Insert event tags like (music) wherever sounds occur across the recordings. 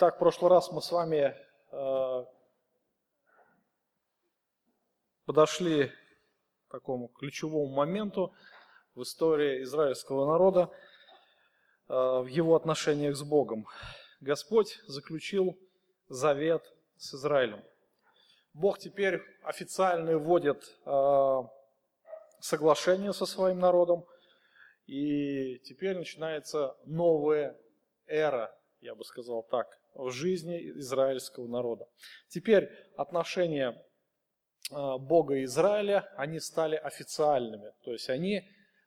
Итак, в прошлый раз мы с вами э, подошли к такому ключевому моменту в истории израильского народа, э, в его отношениях с Богом. Господь заключил завет с Израилем. Бог теперь официально вводит э, соглашение со своим народом, и теперь начинается новая эра, я бы сказал так, в жизни израильского народа. Теперь отношения а, Бога и Израиля, они стали официальными. То есть они,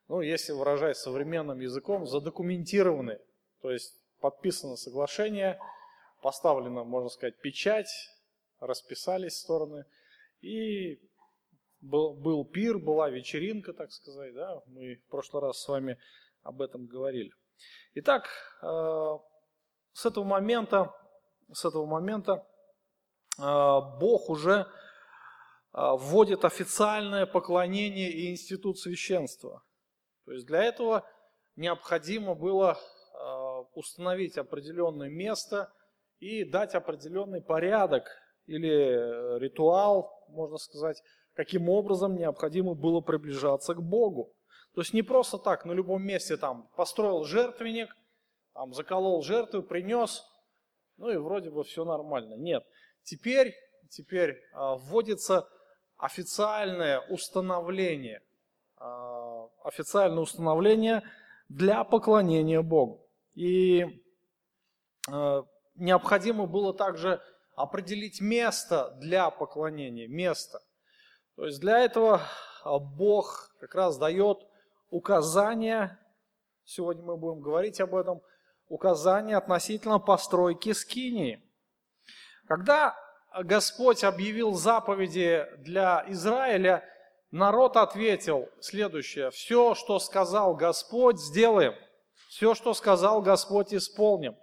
ну, если выражать современным языком, задокументированы. То есть подписано соглашение, поставлена, можно сказать, печать, расписались стороны. И был, был пир, была вечеринка, так сказать. Да? Мы в прошлый раз с вами об этом говорили. Итак, а, с этого момента, с этого момента а, Бог уже а, вводит официальное поклонение и институт священства. То есть для этого необходимо было а, установить определенное место и дать определенный порядок или ритуал, можно сказать, каким образом необходимо было приближаться к Богу. То есть не просто так, на любом месте там построил жертвенник, там заколол жертву, принес, ну и вроде бы все нормально. Нет, теперь, теперь а, вводится официальное установление, а, официальное установление для поклонения Богу. И а, необходимо было также определить место для поклонения, место. То есть для этого Бог как раз дает указания, сегодня мы будем говорить об этом, указания относительно постройки скинии. Когда Господь объявил заповеди для Израиля, народ ответил следующее. Все, что сказал Господь, сделаем. Все, что сказал Господь, исполним.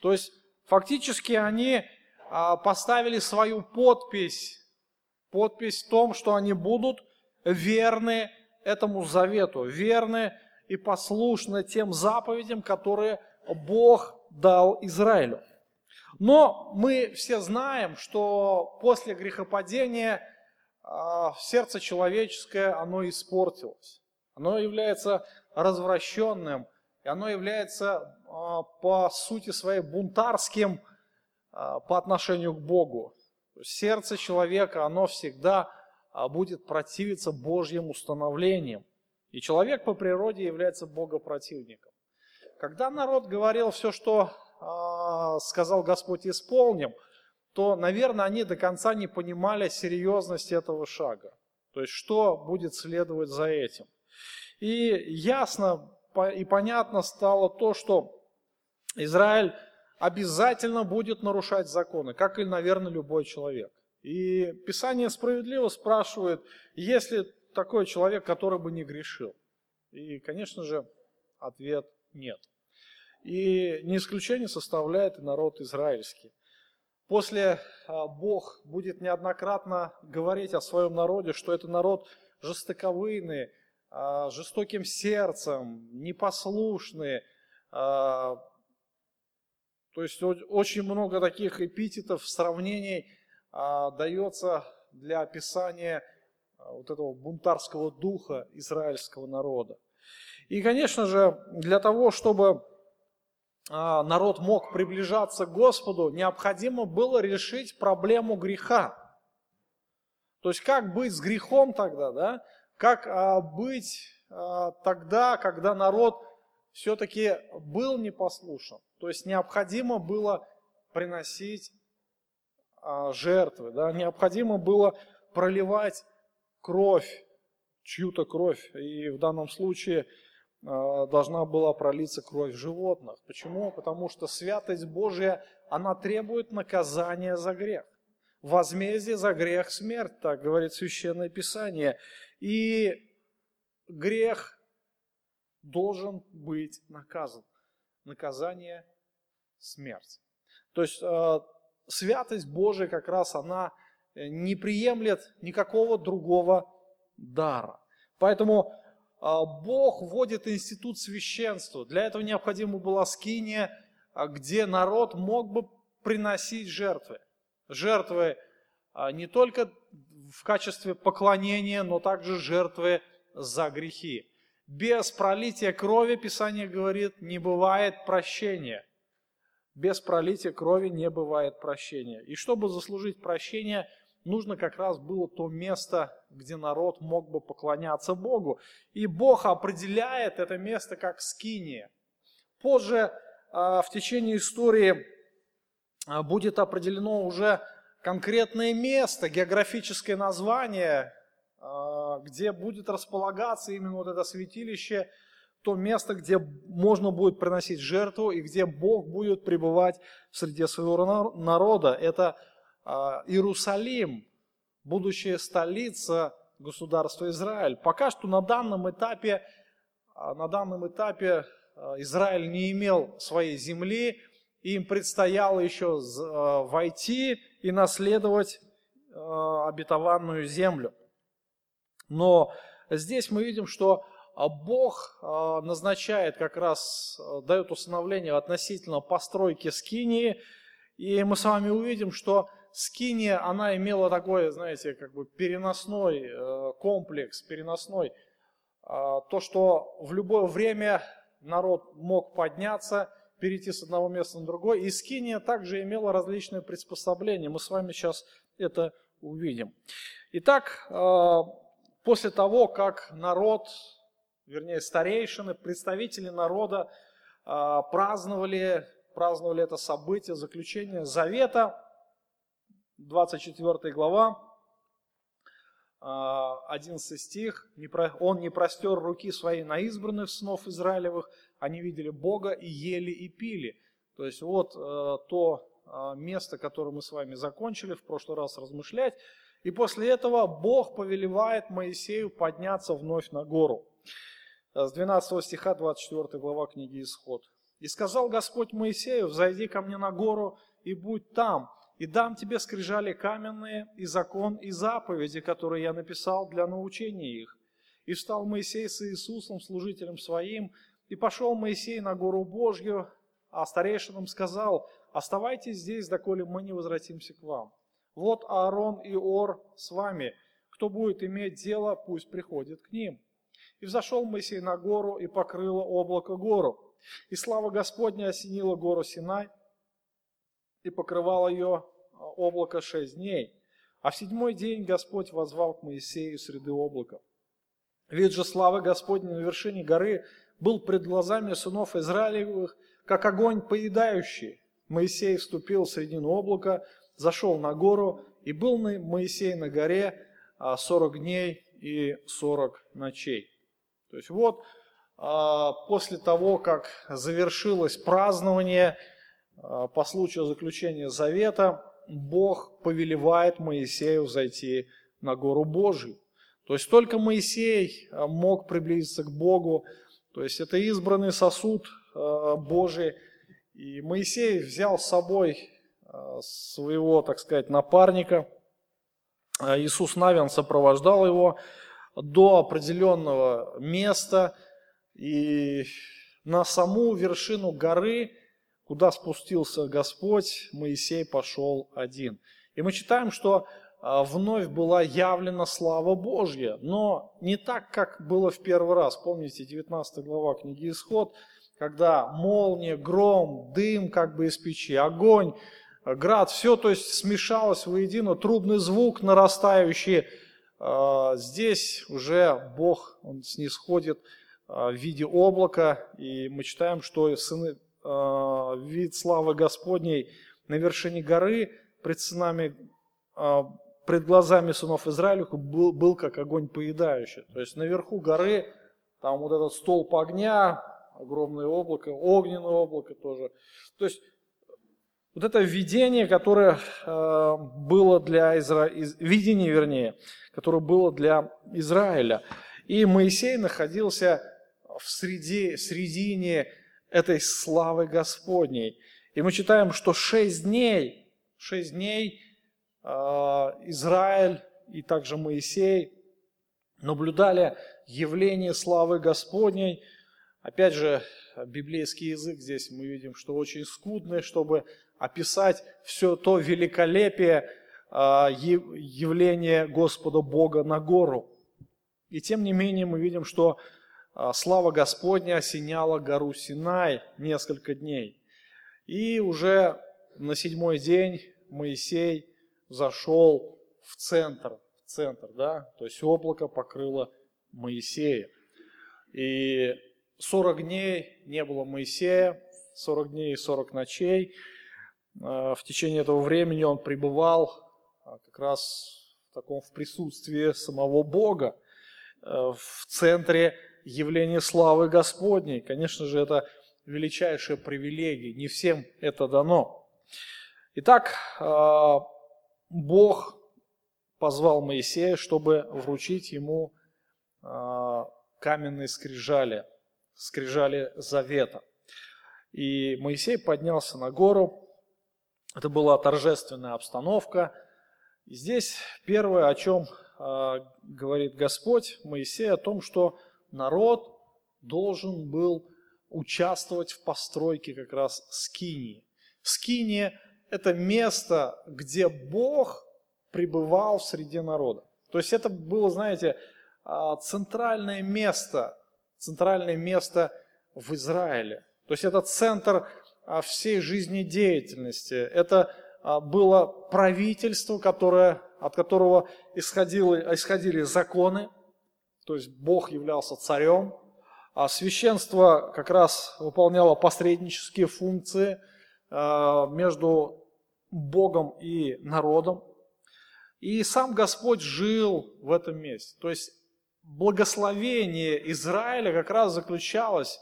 То есть фактически они а, поставили свою подпись, подпись в том, что они будут верны этому завету, верны и послушны тем заповедям, которые Бог дал Израилю. Но мы все знаем, что после грехопадения а, сердце человеческое, оно испортилось. Оно является развращенным, и оно является а, по сути своей бунтарским а, по отношению к Богу. Сердце человека, оно всегда будет противиться Божьим установлениям. И человек по природе является богопротивником. Когда народ говорил все, что э, сказал Господь, исполним, то, наверное, они до конца не понимали серьезность этого шага. То есть, что будет следовать за этим. И ясно и понятно стало то, что Израиль обязательно будет нарушать законы, как и, наверное, любой человек. И Писание справедливо спрашивает, есть ли такой человек, который бы не грешил. И, конечно же, ответ нет. И не исключение составляет и народ израильский. После а, Бог будет неоднократно говорить о своем народе, что это народ жестоковыйный, а, жестоким сердцем, непослушный. А, то есть очень много таких эпитетов, сравнений дается для описания вот этого бунтарского духа израильского народа. И, конечно же, для того, чтобы а, народ мог приближаться к Господу, необходимо было решить проблему греха. То есть как быть с грехом тогда, да? Как а, быть а, тогда, когда народ все-таки был непослушен? То есть необходимо было приносить жертвы, да? необходимо было проливать кровь, чью-то кровь. И в данном случае должна была пролиться кровь животных. Почему? Потому что святость Божья, она требует наказания за грех. Возмездие за грех – смерть, так говорит Священное Писание. И грех должен быть наказан. Наказание – смерть. То есть э, святость Божия как раз она не приемлет никакого другого дара. Поэтому Бог вводит институт священства. Для этого необходима была скиния, а, где народ мог бы приносить жертвы. Жертвы а, не только в качестве поклонения, но также жертвы за грехи. Без пролития крови, Писание говорит, не бывает прощения. Без пролития крови не бывает прощения. И чтобы заслужить прощение, нужно как раз было то место, где народ мог бы поклоняться Богу. И Бог определяет это место как скиния. Позже а, в течение истории а, будет определено уже конкретное место, географическое название, а, где будет располагаться именно вот это святилище, то место, где можно будет приносить жертву и где Бог будет пребывать среди своего народа. Это Иерусалим, будущая столица государства Израиль. Пока что на данном этапе, на данном этапе Израиль не имел своей земли, им предстояло еще войти и наследовать обетованную землю. Но здесь мы видим, что Бог назначает как раз, дает установление относительно постройки Скинии, и мы с вами увидим, что Скиния, она имела такой, знаете, как бы переносной э, комплекс, переносной, а, то, что в любое время народ мог подняться, перейти с одного места на другое. И Скиния также имела различные приспособления. Мы с вами сейчас это увидим. Итак, э, после того, как народ, вернее старейшины, представители народа э, праздновали, праздновали это событие, заключение завета, 24 глава, 11 а, стих. «Он не простер руки свои на избранных сынов Израилевых, они видели Бога и ели и пили». То есть вот э, то а, место, которое мы с вами закончили в прошлый раз размышлять. И после этого Бог повелевает Моисею подняться вновь на гору. С 12 стиха 24 глава книги Исход. «И сказал Господь Моисею, взойди ко мне на гору и будь там, и дам тебе скрижали каменные, и закон, и заповеди, которые я написал для научения их. И встал Моисей с Иисусом, служителем своим, и пошел Моисей на гору Божью, а старейшинам сказал, оставайтесь здесь, доколе мы не возвратимся к вам. Вот Аарон и Ор с вами, кто будет иметь дело, пусть приходит к ним. И взошел Моисей на гору, и покрыло облако гору. И слава Господня осенила гору Синай, и покрывал ее а, облако шесть дней. А в седьмой день Господь возвал к Моисею среды облака. Вид же славы Господней на вершине горы был пред глазами сынов Израилевых, как огонь поедающий. Моисей вступил в середину облака, зашел на гору, и был Моисей на горе а, сорок дней и сорок ночей. То есть вот а, после того, как завершилось празднование по случаю заключения завета Бог повелевает Моисею зайти на гору Божию. То есть только Моисей а, мог приблизиться к Богу, то есть это избранный сосуд а, Божий. И Моисей взял с собой своего, так сказать, напарника. Иисус Навин сопровождал его до определенного места. И на саму вершину горы куда спустился Господь, Моисей пошел один. И мы читаем, что а, вновь была явлена слава Божья, но не так, как было в первый раз. Помните, 19 глава книги Исход, когда молния, гром, дым как бы из печи, огонь, град, все то есть смешалось воедино, трубный звук нарастающий. А, здесь уже Бог, Он снисходит а, в виде облака, и мы читаем, что сыны, вид славы Господней на вершине горы пред сынами, э, пред глазами сынов Израилевых был, был как огонь поедающий. То есть наверху горы, там вот этот столб огня, огромное облако, огненное облако тоже. То есть вот это видение, которое э, было для Израиля, видение вернее, которое было для Израиля. И Моисей находился в среде, в середине этой славы Господней. И мы читаем, что шесть дней, шесть дней э, Израиль и также Моисей наблюдали явление славы Господней. Опять же, библейский язык здесь мы видим, что очень скудный, чтобы описать все то великолепие а, явления Господа Бога на гору. И тем не менее мы видим, что слава Господня осеняла гору Синай несколько дней. И уже на седьмой день Моисей зашел в центр, в центр, да, то есть облако покрыло Моисея. И 40 дней не было Моисея, 40 дней и 40 ночей. А, в течение этого времени он пребывал а, как раз в таком в присутствии самого Бога, э, в центре явления славы Господней. Конечно же, это величайшая привилегия, не всем это дано. Итак, а, Бог позвал Моисея, чтобы вручить ему каменные скрижали, скрижали завета. И Моисей поднялся на гору. Это была торжественная обстановка. И здесь первое, о чем э, говорит Господь Моисей, о том, что народ должен был участвовать в постройке как раз скинии. Скиния – это место, где Бог пребывал в среде народа. То есть это было, знаете, а, центральное место, центральное место в Израиле. То есть это центр а, всей жизнедеятельности. Это а, было правительство, которое, от которого исходили, исходили законы, то есть Бог являлся царем, а священство как раз выполняло посреднические функции между Богом и народом. И сам Господь жил в этом месте. То есть благословение Израиля как раз заключалось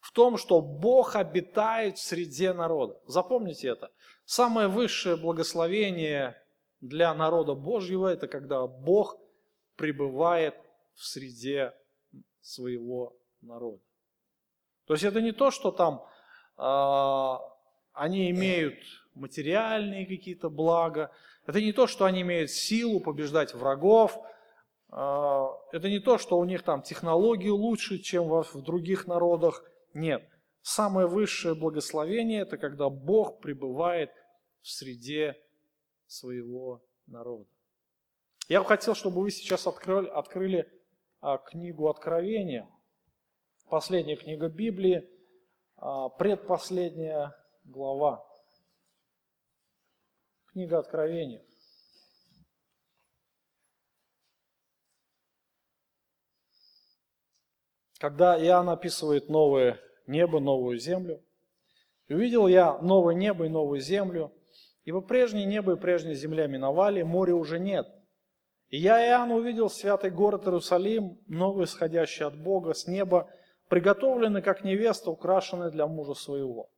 в том, что Бог обитает в среде народа. Запомните это. Самое высшее благословение для народа Божьего – это когда Бог пребывает в среде своего народа. То есть это не то, что там э, они имеют материальные какие-то блага, это не то, что они имеют силу побеждать врагов, а, это не то, что у них там технологии лучше, чем в других народах. Нет. Самое высшее благословение – это когда Бог пребывает в среде своего народа. Я бы хотел, чтобы вы сейчас открыли, открыли книгу Откровения, последняя книга Библии, а, предпоследняя глава. Книга Откровения. когда Иоанн описывает новое небо, новую землю. Увидел я новое небо и новую землю, ибо прежнее небо и прежняя земля миновали, моря уже нет. И я, Иоанн, увидел святый город Иерусалим, новый, исходящий от Бога с неба, приготовленный, как невеста, украшенная для мужа своего.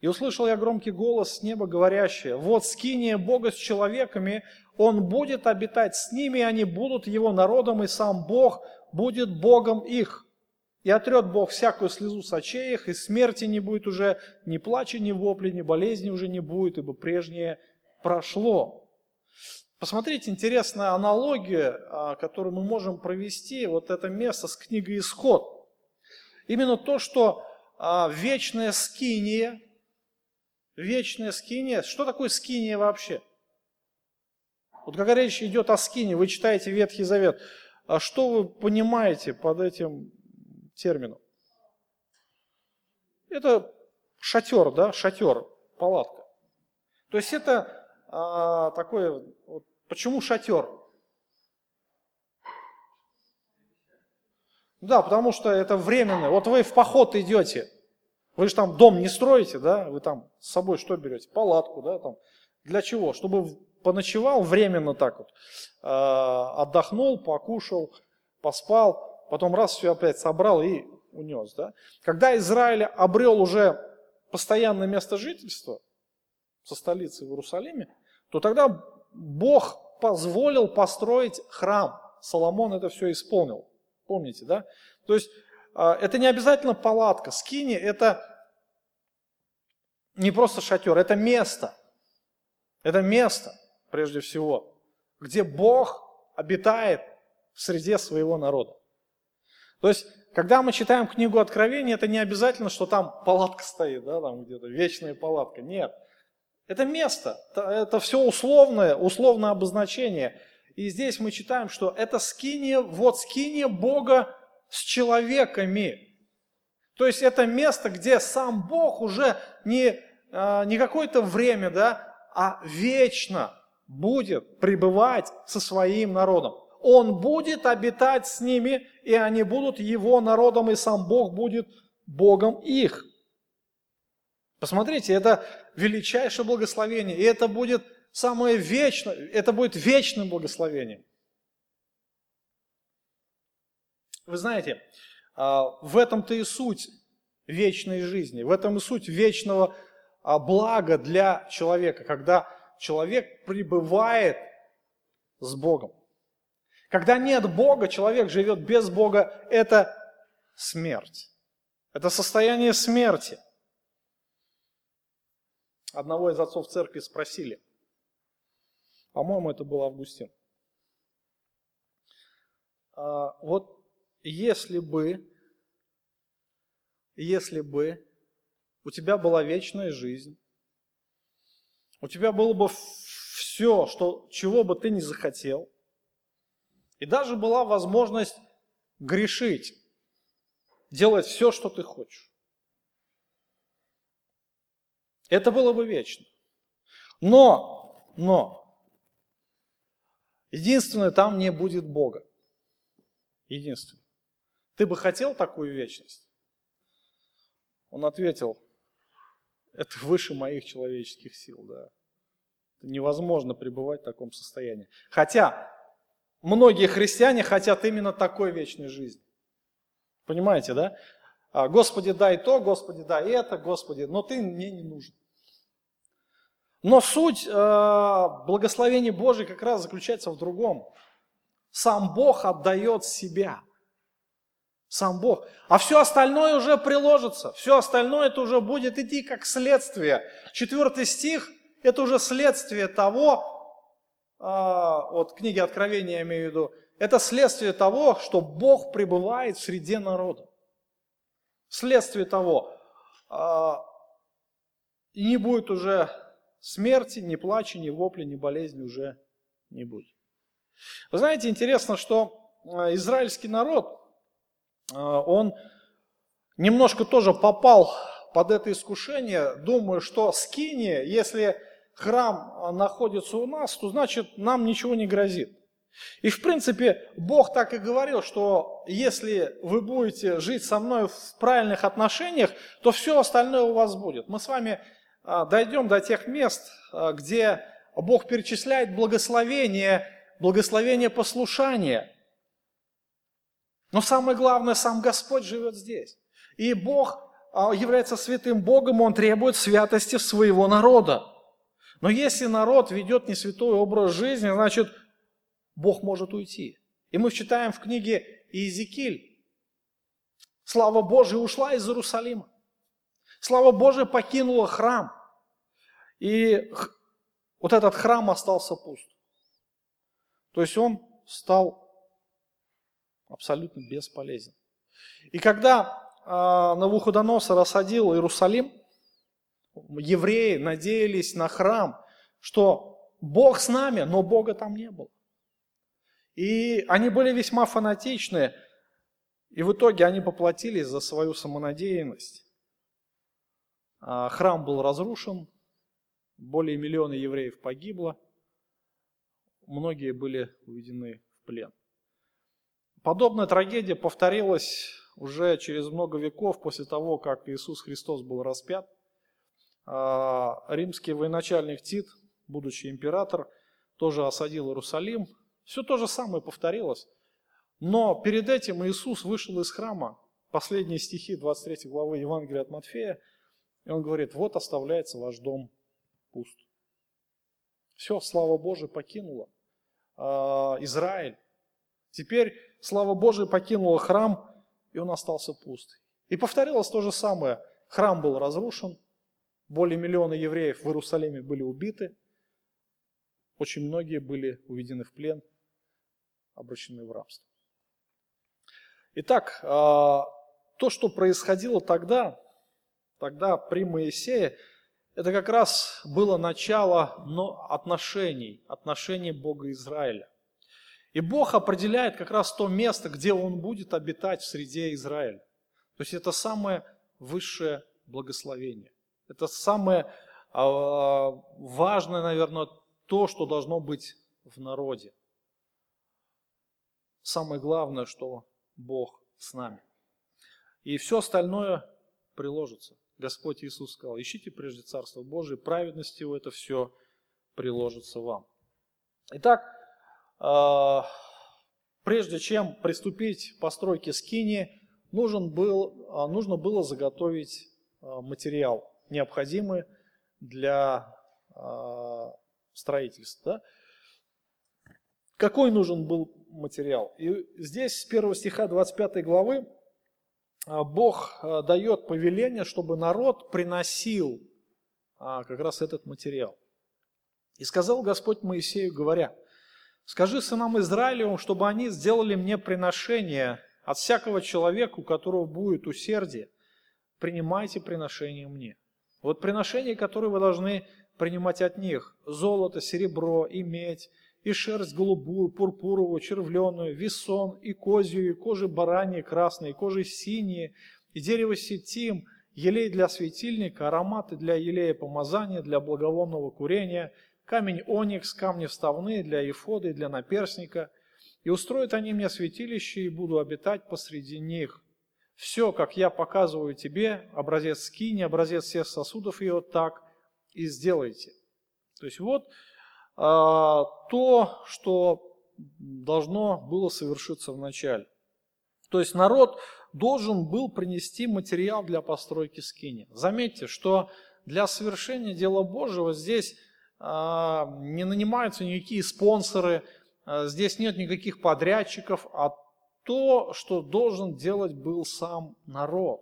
И услышал я громкий голос с неба, говорящий, «Вот скиния Бога с человеками, Он будет обитать с ними, и они будут Его народом, и сам Бог будет Богом их. И отрет Бог всякую слезу с очей их, и смерти не будет уже, ни плача, ни вопли, ни болезни уже не будет, ибо прежнее прошло. Посмотрите, интересная аналогия, а, которую мы можем провести, вот это место с книгой «Исход». Именно то, что а, вечная скиния, вечная скиния, что такое скиния вообще? Вот когда речь идет о скине, вы читаете Ветхий Завет, а что вы понимаете под этим термину. Это шатер, да, шатер, палатка. То есть это а, такое, вот, почему шатер? Да, потому что это временно. Вот вы в поход идете, вы же там дом не строите, да, вы там с собой что берете? Палатку, да, там. Для чего? Чтобы поночевал временно так вот, э, отдохнул, покушал, поспал, потом раз все опять собрал и унес. Да? Когда Израиль обрел уже постоянное место жительства со столицей в Иерусалиме, то тогда Бог позволил построить храм. Соломон это все исполнил. Помните, да? То есть а, это не обязательно палатка. Скини это не просто шатер, это место. Это место, прежде всего, где Бог обитает в среде своего народа. То есть, когда мы читаем книгу Откровения, это не обязательно, что там палатка стоит, да, там где-то вечная палатка. Нет. Это место, это все условное, условное обозначение. И здесь мы читаем, что это скиния, вот скиния Бога с человеками. То есть это место, где сам Бог уже не, а, не какое-то время, да, а вечно будет пребывать со своим народом. Он будет обитать с ними, и они будут его народом, и сам Бог будет Богом их. Посмотрите, это величайшее благословение, и это будет самое вечное, это будет вечным благословением. Вы знаете, а, в этом-то и суть вечной жизни, в этом и суть вечного а, блага для человека, когда человек пребывает с Богом. Когда нет Бога, человек живет без Бога, это смерть. Это состояние смерти. Одного из отцов церкви спросили, по-моему, это был Августин. А, вот если бы, если бы у тебя была вечная жизнь, у тебя было бы все, что, чего бы ты ни захотел, и даже была возможность грешить, делать все, что ты хочешь. Это было бы вечно. Но, но, единственное, там не будет Бога. Единственное. Ты бы хотел такую вечность? Он ответил, это выше моих человеческих сил, да. Невозможно пребывать в таком состоянии. Хотя многие христиане хотят именно такой вечной жизни. Понимаете, да? А, Господи, дай то, Господи, дай это, Господи, но ты мне не нужен. Но суть э, благословения Божьей как раз заключается в другом. Сам Бог отдает себя – сам Бог. А все остальное уже приложится, все остальное это уже будет идти как следствие. Четвертый стих – это уже следствие того, а, вот книги Откровения я имею в виду, это следствие того, что Бог пребывает в среде народа. Следствие того, а, и не будет уже смерти, ни плача, ни вопли, ни болезни уже не будет. Вы знаете, интересно, что а, израильский народ – а, он немножко тоже попал под это искушение, думаю, что скиния, если храм находится у нас, то значит нам ничего не грозит. И в принципе Бог так и говорил, что если вы будете жить со мной в правильных отношениях, то все остальное у вас будет. Мы с вами дойдем до тех мест, а, где Бог перечисляет благословение, благословение послушания. Но самое главное, сам Господь живет здесь. И Бог а, является святым Богом, Он требует святости своего народа. Но если народ ведет не святой образ жизни, значит, Бог может уйти. И мы читаем в книге Иезекииль, слава Божия ушла из Иерусалима. Слава Божия покинула храм. И вот этот храм остался пуст. То есть он стал абсолютно бесполезен. И когда э, Навуходоносор осадил Иерусалим, евреи надеялись на храм, что Бог с нами, но Бога там не было. И они были весьма фанатичны, и в итоге они поплатились за свою самонадеянность. А, храм был разрушен, более миллиона евреев погибло, многие были уведены в плен. Подобная трагедия повторилась уже через много веков после того, как Иисус Христос был распят. А, римский военачальник Тит, будучи император, тоже осадил Иерусалим. Все то же самое повторилось. Но перед этим Иисус вышел из храма. Последние стихи 23 главы Евангелия от Матфея. И он говорит, вот оставляется ваш дом пуст. Все, слава Божия покинула а, Израиль. Теперь слава Божия покинула храм, и он остался пуст. И повторилось то же самое. Храм был разрушен, более миллиона евреев в Иерусалиме были убиты, очень многие были уведены в плен, обращены в рабство. Итак, а, то, что происходило тогда, тогда при Моисее, это как раз было начало но отношений, отношений Бога Израиля. И Бог определяет как раз то место, где Он будет обитать в среде Израиля. То есть это самое высшее благословение. Это самое а, важное, наверное, то, что должно быть в народе. Самое главное, что Бог с нами. И все остальное приложится. Господь Иисус сказал, ищите прежде Царство Божие, праведность Его, это все приложится вам. Итак, а, прежде чем приступить к постройке скини, нужен был, а, нужно было заготовить а, материал, необходимый для строительства. Какой нужен был материал? И здесь с 1 стиха 25 главы Бог дает повеление, чтобы народ приносил как раз этот материал. И сказал Господь Моисею, говоря, Скажи сынам Израилевым, чтобы они сделали мне приношение от всякого человека, у которого будет усердие. Принимайте приношение мне. Вот приношения, которые вы должны принимать от них. Золото, серебро и медь, и шерсть голубую, пурпуровую, червленую, весон, и козью, и кожи бараньи красные, и кожи синие, и дерево сетим, елей для светильника, ароматы для елея помазания, для благовонного курения – камень оникс, камни вставные для ефода и для наперсника. И устроят они мне святилище, и буду обитать посреди них. Все, как я показываю тебе, образец скини, образец всех сосудов ее, так и сделайте. То есть вот то, что должно было совершиться в начале. То есть народ должен был принести материал для постройки скини. Заметьте, что для совершения дела Божьего здесь а, не нанимаются никакие спонсоры, а, здесь нет никаких подрядчиков, а то, что должен делать был сам народ.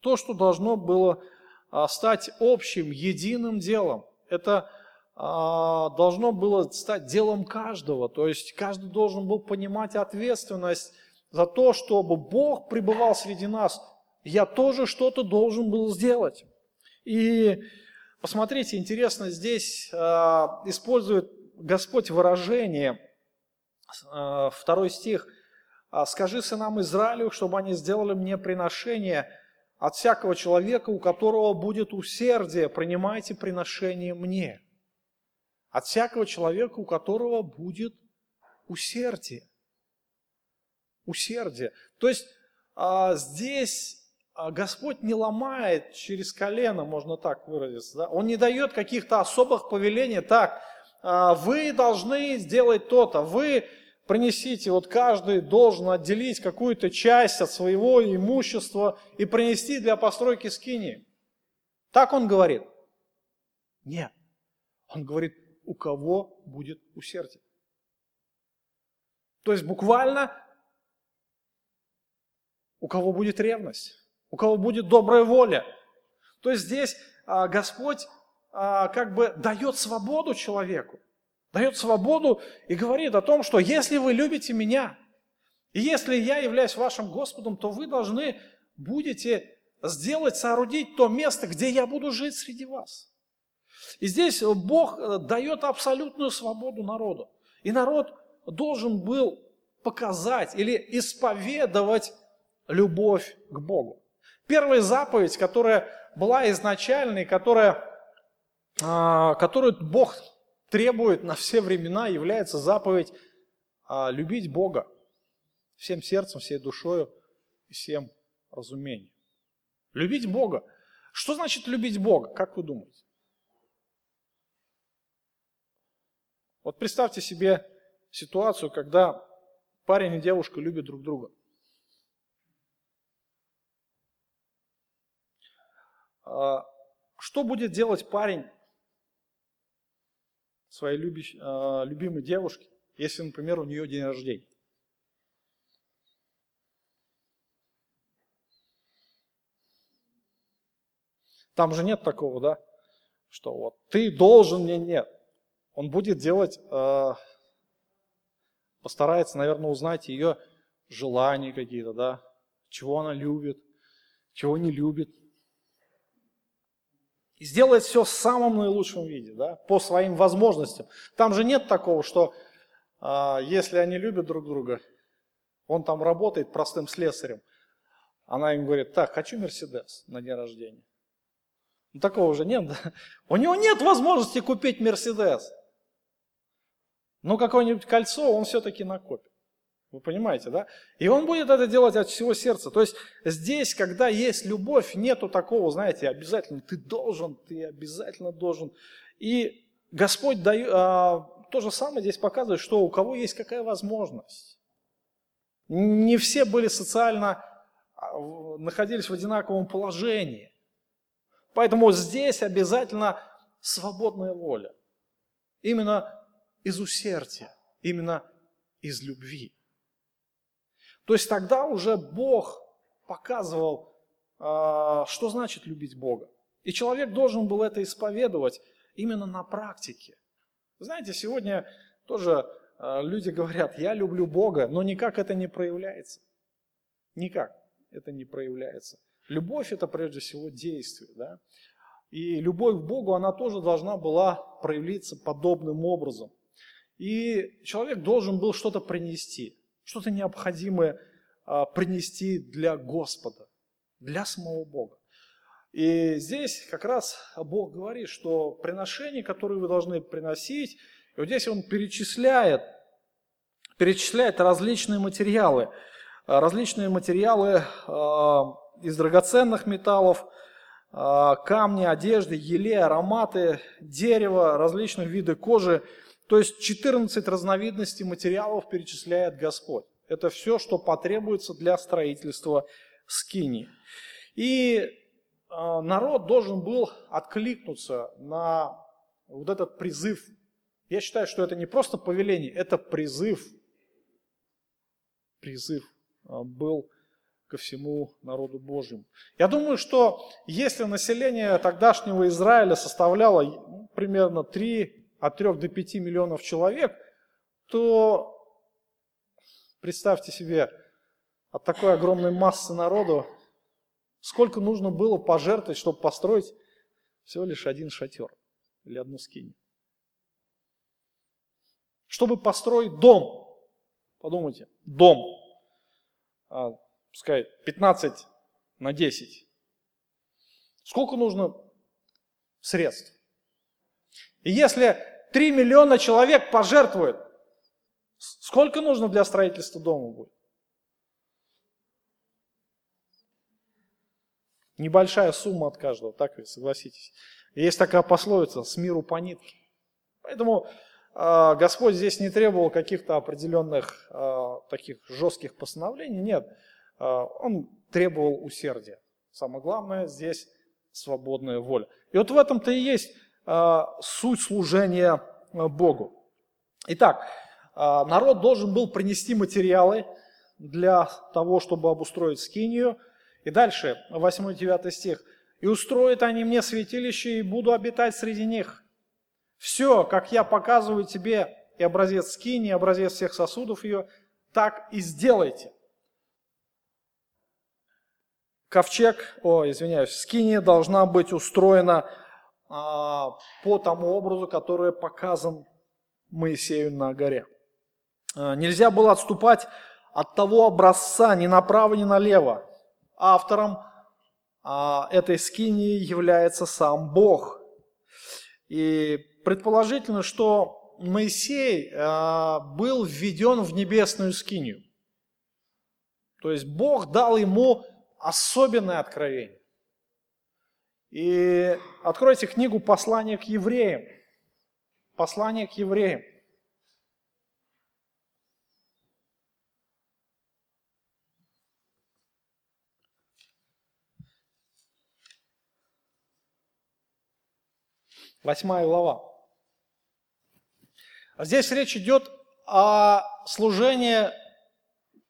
То, что должно было а, стать общим, единым делом. Это должно было стать делом каждого. То есть каждый должен был понимать ответственность за то, чтобы Бог пребывал среди нас. Я тоже что-то должен был сделать. И Посмотрите, интересно, здесь э, использует Господь выражение, э, второй стих, «А «Скажи сынам Израилю, чтобы они сделали мне приношение от всякого человека, у которого будет усердие, принимайте приношение мне». От всякого человека, у которого будет усердие. Усердие. То есть а, здесь а Господь не ломает через колено, можно так выразиться. Да? Он не дает каких-то особых повелений. Так, а, вы должны сделать то-то, вы принесите, вот каждый должен отделить какую-то часть от своего имущества и принести для постройки скини. Так он говорит? Нет. Он говорит, у кого будет усердие. То есть буквально, у кого будет ревность у кого будет добрая воля. То есть здесь а, Господь а, как бы дает свободу человеку, дает свободу и говорит о том, что если вы любите меня, и если я являюсь вашим Господом, то вы должны будете сделать, соорудить то место, где я буду жить среди вас. И здесь Бог э, дает абсолютную свободу народу. И народ должен был показать или исповедовать любовь к Богу. Первая заповедь, которая была изначальной, которая, а, которую Бог требует на все времена, является заповедь а, любить Бога всем сердцем, всей душою и всем разумением. Любить Бога. Что значит любить Бога? Как вы думаете? Вот представьте себе ситуацию, когда парень и девушка любят друг друга. А, что будет делать парень своей любящ, а, любимой девушке, если, например, у нее день рождения? Там же нет такого, да, что вот ты должен мне, нет. Он будет делать, э, постарается, наверное, узнать ее желания какие-то, да, чего она любит, чего не любит, И сделает все в самом наилучшем виде, да, по своим возможностям. Там же нет такого, что а, если они любят друг друга, он там работает простым слесарем, она им говорит, так, хочу Мерседес на день рождения. Ну, такого уже нет. Да? У него нет возможности купить Мерседес. Но какое-нибудь кольцо он все-таки накопит. Вы понимаете, да? И он будет это делать от всего сердца. То есть здесь, когда есть любовь, нету такого, знаете, обязательно ты должен, ты обязательно должен. И Господь дает, а, то же самое здесь показывает, что у кого есть какая возможность. Не все были социально, а, находились в одинаковом положении. Поэтому здесь обязательно свободная воля. Именно из усердия, именно из любви. То есть тогда уже Бог показывал, а, что значит любить Бога. И человек должен был это исповедовать именно на практике. Знаете, сегодня тоже а, люди говорят, я люблю Бога, но никак это не проявляется. Никак это не проявляется. Любовь это прежде всего действие. Да? И любовь к Богу, она тоже должна была проявиться подобным образом. И человек должен был что-то принести что-то необходимое а, принести для Господа, для самого Бога. И здесь как раз Бог говорит, что приношения, которые вы должны приносить, и вот здесь Он перечисляет, перечисляет различные материалы, а, различные материалы а, из драгоценных металлов, камни, одежды, еле, ароматы, дерево, различных виды кожи, то есть 14 разновидностей материалов перечисляет Господь. Это все, что потребуется для строительства скини. И а, народ должен был откликнуться на вот этот призыв. Я считаю, что это не просто повеление, это призыв. Призыв а, был ко всему народу Божьему. Я думаю, что если население тогдашнего Израиля составляло ну, примерно 3 от 3 до 5 миллионов человек, то представьте себе, от такой огромной массы народу, сколько нужно было пожертвовать, чтобы построить всего лишь один шатер или одну скинь. Чтобы построить дом, подумайте, дом, а, пускай 15 на 10, сколько нужно средств? И если 3 миллиона человек пожертвуют, сколько нужно для строительства дома будет? Небольшая сумма от каждого, так ведь, согласитесь. Есть такая пословица «с миру по нитке». Поэтому э, Господь здесь не требовал каких-то определенных э, таких жестких постановлений, нет. Э, он требовал усердия. Самое главное здесь свободная воля. И вот в этом-то и есть суть служения э, Богу. Итак, э, народ должен был принести материалы для того, чтобы обустроить скинию. И дальше, 8-9 стих. «И устроят они мне святилище, и буду обитать среди них. Все, как я показываю тебе, и образец скинии, и образец всех сосудов ее, так и сделайте». Ковчег, о, извиняюсь, скиния должна быть устроена по тому образу, который показан Моисею на горе. А, нельзя было отступать от того образца ни направо, ни налево. Автором а, этой скинии является сам Бог. И предположительно, что Моисей был введен в небесную скинию. То есть Бог дал ему особенное откровение. И откройте книгу «Послание к евреям». Послание к евреям. Восьмая глава. Здесь речь идет о служении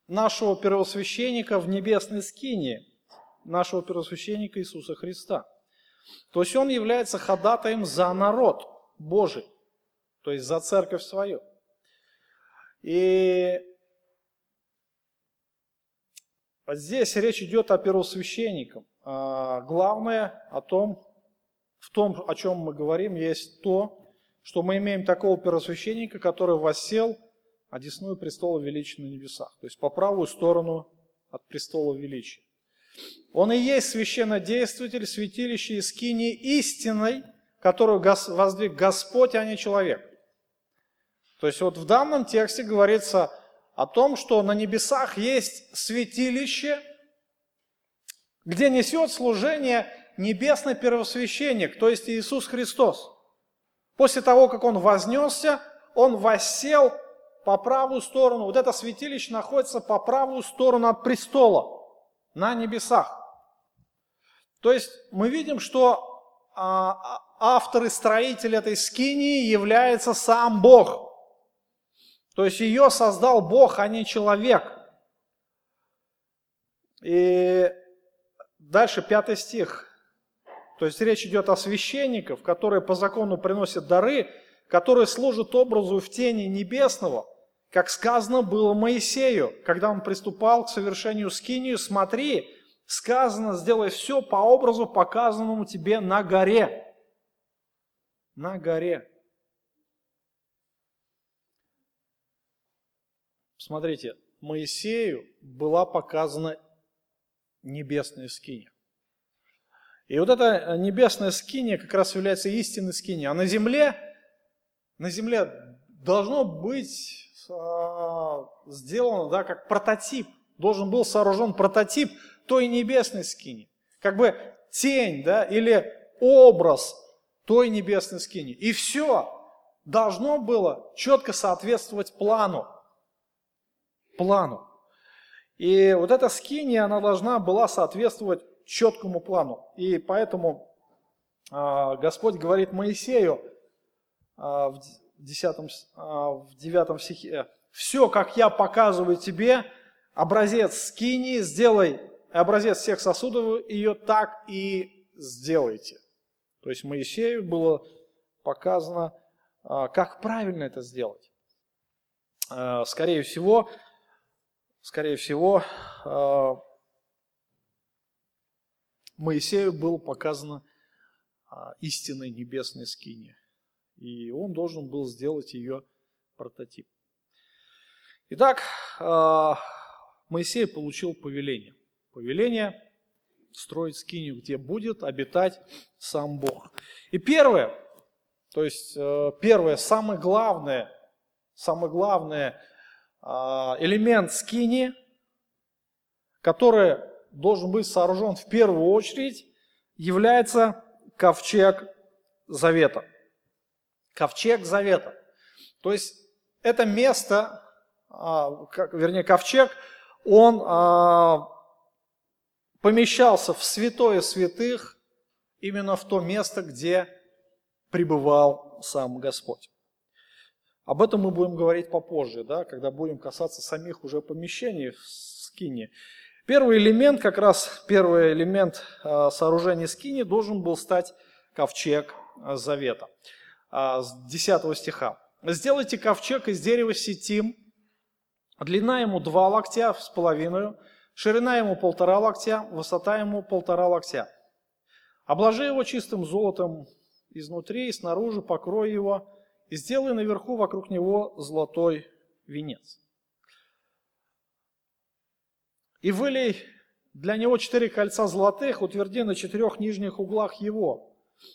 нашего первосвященника в небесной скине, нашего первосвященника Иисуса Христа – то есть он является ходатаем за народ Божий, то есть за церковь свою. И здесь речь идет о первосвященниках. А главное о том, в том, о чем мы говорим, есть то, что мы имеем такого первосвященника, который воссел одесную престола величия на небесах, то есть по правую сторону от престола величия. Он и есть священнодействователь, святилище и скини истинной, которую воздвиг Господь, а не человек. То есть вот в данном тексте говорится о том, что на небесах есть святилище, где несет служение небесный первосвященник, то есть Иисус Христос. После того, как Он вознесся, Он воссел по правую сторону. Вот это святилище находится по правую сторону от престола, на небесах. То есть мы видим, что а, а, автор и строитель этой скинии является сам Бог – то есть ее создал Бог, а не человек. И дальше пятый стих. То есть речь идет о священниках, которые по закону приносят дары, которые служат образу в тени небесного, как сказано было Моисею, когда он приступал к совершению скинию, смотри, сказано, сделай все по образу, показанному тебе на горе. На горе. Смотрите, Моисею была показана небесная скиния. И вот эта небесная скиния как раз является истинной скинией. А на земле, на земле должно быть э, сделано, да, как прототип. Должен был сооружен прототип той небесной скини. Как бы тень, да, или образ той небесной скини. И все должно было четко соответствовать плану плану. И вот эта скиния, она должна была соответствовать четкому плану. И поэтому э, Господь говорит Моисею э, 10, э, в 9 стихе, «Все, как я показываю тебе, образец скинии, сделай образец всех сосудов ее так и сделайте». То есть Моисею было показано, как правильно это сделать. Скорее всего, скорее всего, Моисею было показано истинной небесной скине. И он должен был сделать ее прототип. Итак, э, Моисей получил повеление. Повеление строить скинию, где будет обитать сам Бог. И первое, то есть первое, самое главное, самое главное – а, элемент скини, который должен быть сооружен в первую очередь, является ковчег завета. Ковчег завета. То есть это место, а, вернее ковчег, он а, помещался в святое святых именно в то место, где пребывал сам Господь. Об этом мы будем говорить попозже, да, когда будем касаться самих уже помещений в скине. Первый элемент, как раз первый элемент э, сооружения скини должен был стать ковчег завета. Э, с 10 стиха. «Сделайте ковчег из дерева сетим, длина ему два локтя с половиной, ширина ему полтора локтя, высота ему полтора локтя. Обложи его чистым золотом изнутри и снаружи, покрой его, и сделай наверху вокруг него золотой венец. И вылей для него четыре кольца золотых, утверди на четырех нижних углах его.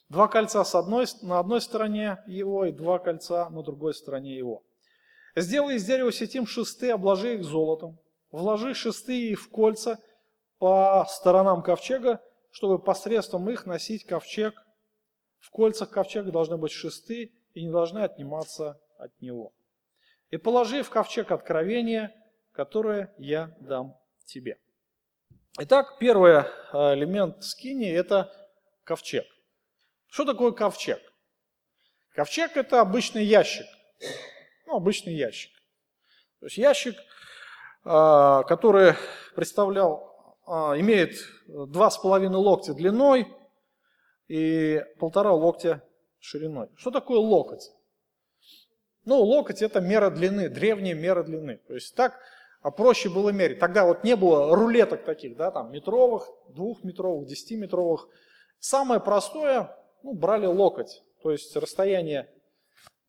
Два кольца с одной, на одной стороне его и два кольца на другой стороне его. Сделай из дерева сетим шесты, обложи их золотом. Вложи шесты в кольца по сторонам ковчега, чтобы посредством их носить ковчег. В кольцах ковчега должны быть шесты, и не должны отниматься от него. И положи в ковчег откровения, которое я дам тебе. Итак, первый э, элемент скини – это ковчег. Что такое ковчег? Ковчег – это обычный ящик. Ну, обычный ящик. То есть ящик, э, который представлял, э, имеет два с половиной локтя длиной и полтора локтя шириной. Что такое локоть? Ну, локоть это мера длины, древняя мера длины. То есть так а проще было мерить. Тогда вот не было рулеток таких, да, там метровых, двухметровых, десятиметровых. Самое простое, ну, брали локоть, то есть расстояние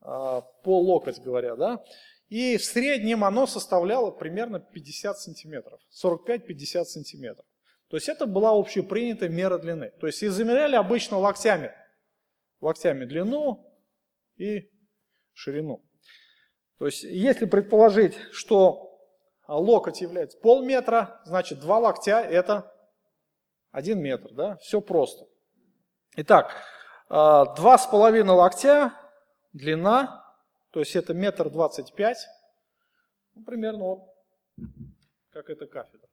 а, по локоть, говоря, да, и в среднем оно составляло примерно 50 сантиметров, 45-50 сантиметров. То есть это была общепринятая мера длины. То есть измеряли обычно локтями. Локтями длину и ширину. То есть если предположить, что локоть является полметра, значит два локтя это один метр. Да? Все просто. Итак, два с половиной локтя длина, то есть это метр двадцать пять, ну, примерно вот как эта кафедра.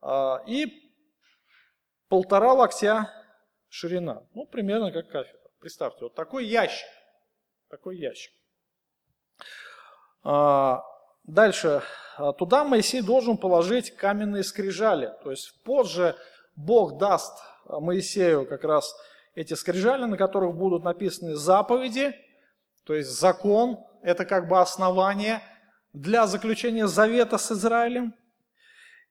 А, и полтора локтя ширина, ну примерно как кафедра. Представьте, вот такой ящик, такой ящик. А, дальше, туда Моисей должен положить каменные скрижали, то есть позже Бог даст Моисею как раз эти скрижали, на которых будут написаны заповеди, то есть закон, это как бы основание для заключения завета с Израилем.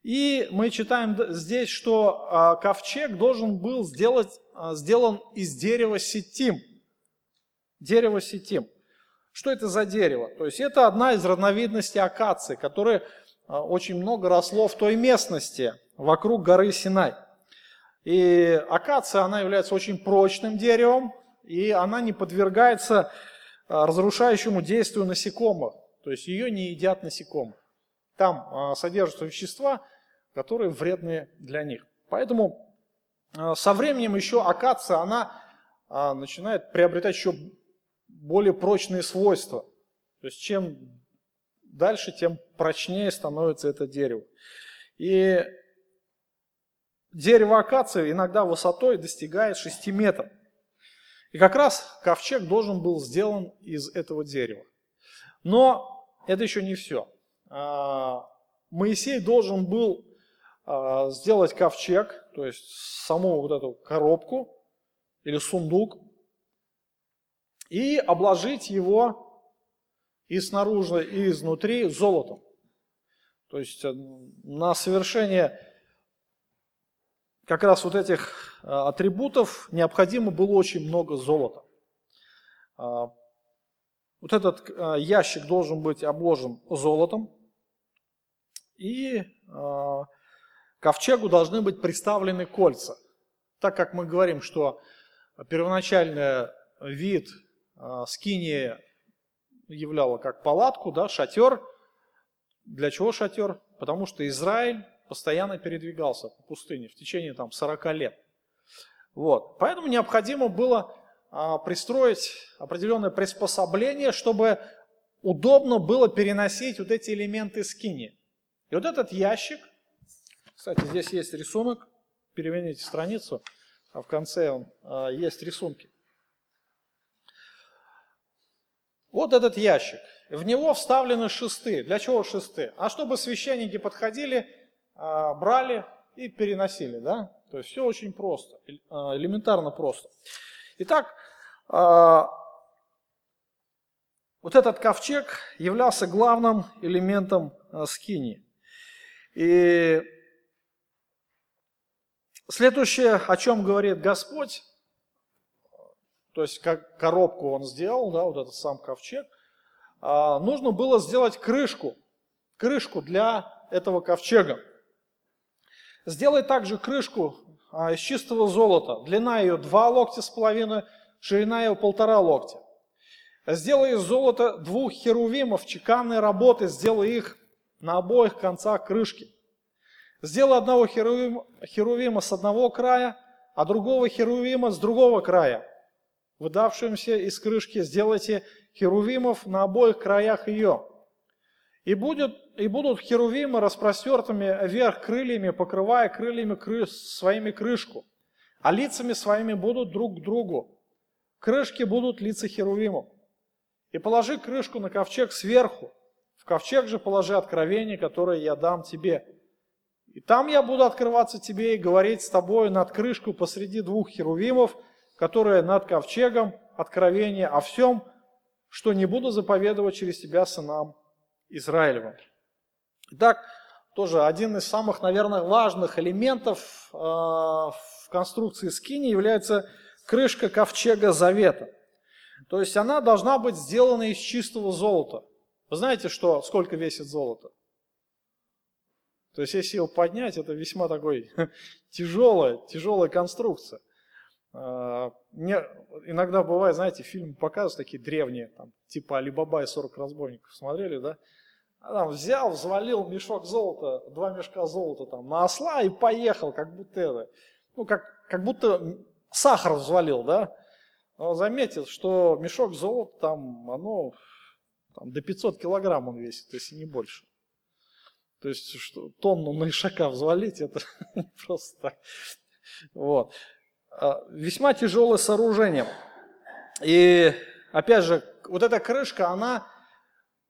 И мы читаем здесь, что а, ковчег должен был сделать, а, сделан из дерева сетим. Дерево сетим. Что это за дерево? То есть это одна из разновидностей акации, которая а, очень много росло в той местности вокруг горы Синай. И акация, она является очень прочным деревом, и она не подвергается а, разрушающему действию насекомых. То есть ее не едят насекомые. Там а, содержатся вещества, которые вредные для них. Поэтому а, со временем еще акация, она начинает приобретать еще более прочные свойства. То есть чем дальше, тем прочнее становится это дерево. И Дерево акации иногда высотой достигает 6 метров. И как раз ковчег должен был сделан из этого дерева. Но это еще не все. А, Моисей должен был а, сделать ковчег, то есть саму вот эту коробку или сундук, и обложить его и снаружи, и изнутри золотом. То есть э, на совершение как раз вот этих э, атрибутов необходимо было очень много золота. А, вот этот э, ящик должен быть обложен золотом, и а, ковчегу должны быть представлены кольца. Так как мы говорим, что первоначальный вид скинии являла как палатку, да, шатер. Для чего шатер? Потому что Израиль постоянно передвигался по пустыне в течение там, 40 лет. Вот. Поэтому необходимо было а, пристроить определенное приспособление, чтобы удобно было переносить вот эти элементы скини. И вот этот ящик, кстати, здесь есть рисунок, переверните страницу, а в конце он, а, есть рисунки. Вот этот ящик. В него вставлены шесты. Для чего шесты? А чтобы священники подходили брали и переносили, да? То есть все очень просто, а, элементарно просто. Итак, а, вот этот ковчег являлся главным элементом скини. И следующее, о чем говорит Господь, то есть как коробку он сделал, да, вот этот сам ковчег, нужно было сделать крышку, крышку для этого ковчега. Сделай также крышку а, из чистого золота. Длина ее два локтя с половиной, ширина ее полтора локтя. Сделай из золота двух херувимов чеканной работы, сделай их на обоих концах крышки. Сделай одного херувима, херувима с одного края, а другого херувима с другого края. Выдавшимся из крышки сделайте херувимов на обоих краях ее. И, будет, и будут херувимы распростертыми вверх крыльями, покрывая крыльями кры, своими крышку, а лицами своими будут друг к другу. Крышки будут лица херувимов. И положи крышку на ковчег сверху. В ковчег же положи откровение, которое я дам тебе. И там я буду открываться тебе и говорить с тобой над крышку посреди двух херувимов, которые над ковчегом откровение о всем, что не буду заповедовать через тебя сынам Израилевым. Итак, тоже один из самых, наверное, важных элементов э, в конструкции скини является крышка ковчега завета. То есть она должна быть сделана из чистого золота. Вы знаете, что, сколько весит золото? То есть если его поднять, это весьма такой (laughs) тяжелая, тяжелая конструкция. А, мне иногда бывает, знаете, фильмы показывают такие древние, там, типа Алибаба и 40 разбойников. Смотрели, да? А там взял, взвалил мешок золота, два мешка золота там на осла и поехал, как будто это, ну, как, как будто сахар взвалил, да? Но заметил, что мешок золота там, оно там, до 500 килограмм он весит, если не больше. То есть что, тонну на ишака взвалить, это (laughs) просто так. Вот. А, весьма тяжелое сооружение. И опять же, вот эта крышка, она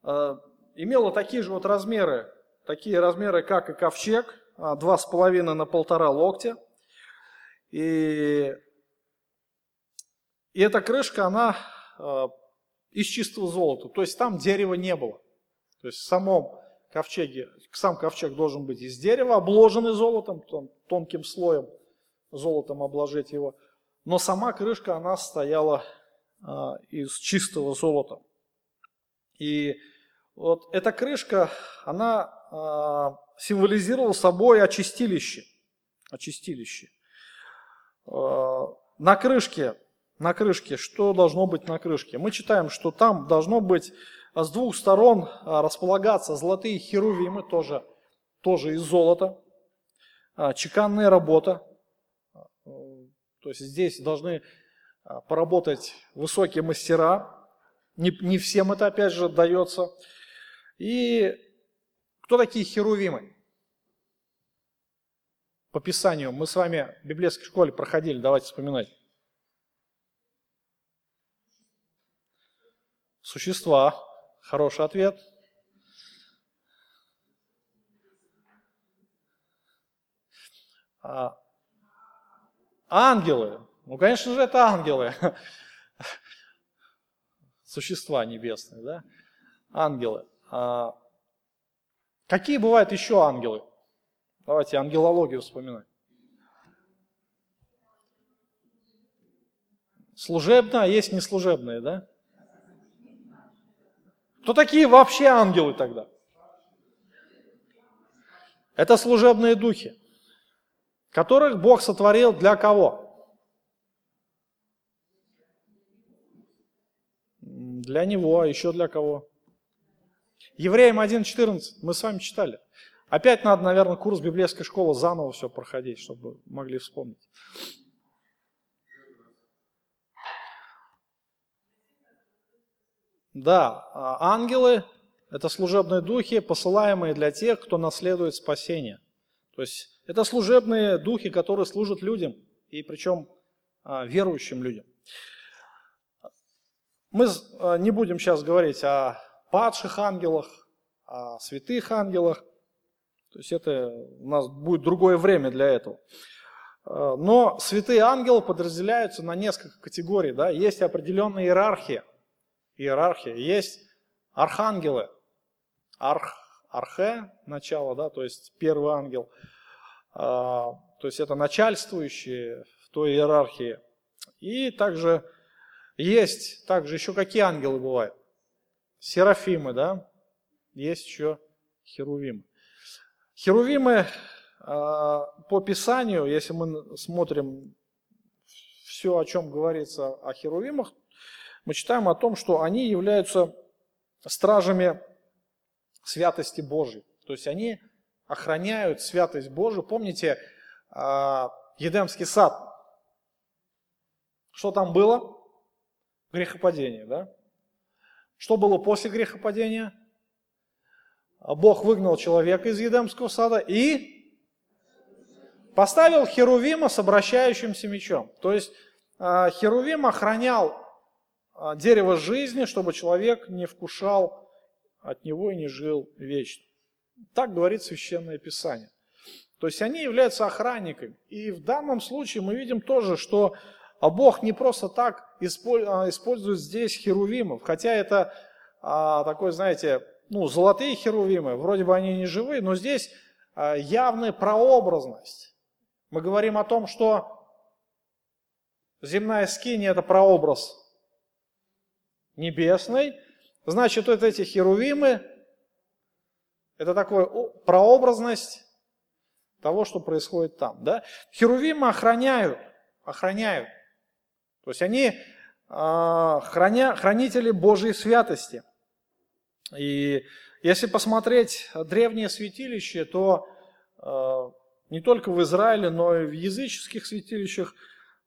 э, имела такие же вот размеры, такие размеры, как и ковчег, а, два с половиной на полтора локтя. И, и эта крышка, она э, из чистого золота, то есть там дерева не было. То есть в самом ковчеге, сам ковчег должен быть из дерева, обложенный золотом, тонким слоем золотом обложить его. Но сама крышка, она стояла а, из чистого золота. И вот эта крышка, она а, символизировала собой очистилище. Очистилище. А, на крышке, на крышке, что должно быть на крышке? Мы читаем, что там должно быть с двух сторон располагаться золотые херувимы, тоже, тоже из золота, чеканная работа, то есть здесь должны а, поработать высокие мастера. Не, не всем это, опять же, дается. И кто такие херувимы? По Писанию. Мы с вами в библейской школе проходили, давайте вспоминать. Существа. Хороший ответ. А, Ангелы. Ну, конечно же, это ангелы. (laughs) Существа небесные, да? Ангелы. А какие бывают еще ангелы? Давайте ангелологию вспоминать. Служебные, а есть неслужебные, да? Кто такие вообще ангелы тогда? Это служебные духи которых Бог сотворил для кого? Для него, а еще для кого? Евреям 1.14 мы с вами читали. Опять надо, наверное, курс библейской школы заново все проходить, чтобы могли вспомнить. Да, а ангелы – это служебные духи, посылаемые для тех, кто наследует спасение. То есть это служебные духи, которые служат людям, и причем а, верующим людям. Мы а, не будем сейчас говорить о падших ангелах, о святых ангелах. То есть это у нас будет другое время для этого. А, но святые ангелы подразделяются на несколько категорий. Да? Есть определенная иерархия. Иерархия. Есть архангелы. Арх, архе, начало, да, то есть первый ангел – а, то есть это начальствующие в той иерархии. И также есть, также еще какие ангелы бывают? Серафимы, да? Есть еще херувимы. Херувимы а, по Писанию, если мы смотрим все, о чем говорится о херувимах, мы читаем о том, что они являются стражами святости Божьей. То есть они охраняют святость Божию. Помните а, Едемский сад? Что там было? Грехопадение, да? Что было после грехопадения? Бог выгнал человека из Едемского сада и поставил Херувима с обращающимся мечом. То есть а, Херувим охранял а, дерево жизни, чтобы человек не вкушал от него и не жил вечно. Так говорит Священное Писание. То есть они являются охранниками. И в данном случае мы видим тоже, что Бог не просто так а, использует здесь херувимов, хотя это а, такой, знаете, ну, золотые херувимы, вроде бы они не живые, но здесь а, явная прообразность. Мы говорим о том, что Земная скиния – это прообраз небесный. Значит, вот эти херувимы – это такая прообразность того, что происходит там. Да? Херувимы охраняют, охраняют. То есть они а, храня, хранители Божьей святости. И если посмотреть древнее святилище, то а, не только в Израиле, но и в языческих святилищах,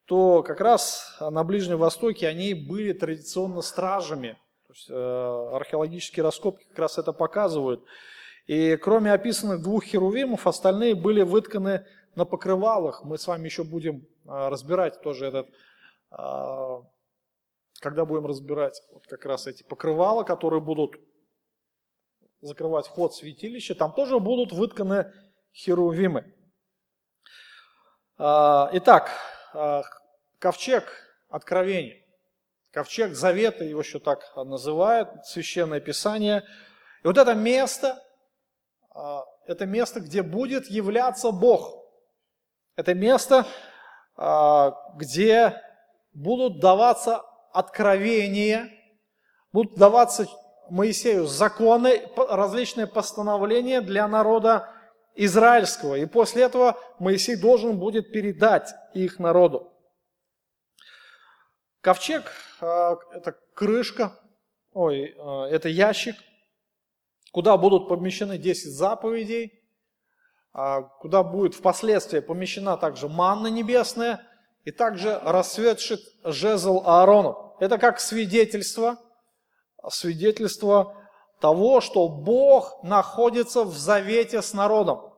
то как раз на Ближнем Востоке они были традиционно стражами. То есть, э, археологические раскопки как раз это показывают. И кроме описанных двух херувимов, остальные были вытканы на покрывалах. Мы с вами еще будем а, разбирать тоже этот, когда будем разбирать вот как раз эти покрывала, которые будут закрывать вход в святилище, там тоже будут вытканы херувимы. А, итак, ковчег откровения. Ковчег Завета, его еще так называют, Священное Писание. И вот это место, а, это место, где будет являться Бог. Это место, а, где будут даваться откровения, будут даваться Моисею законы, различные постановления для народа израильского. И после этого Моисей должен будет передать их народу. Ковчег а, – это крышка, ой, это ящик – куда будут помещены 10 заповедей, а, куда будет впоследствии помещена также манна небесная и также расцветший жезл Аарону. Это как свидетельство, свидетельство того, что Бог находится в завете с народом.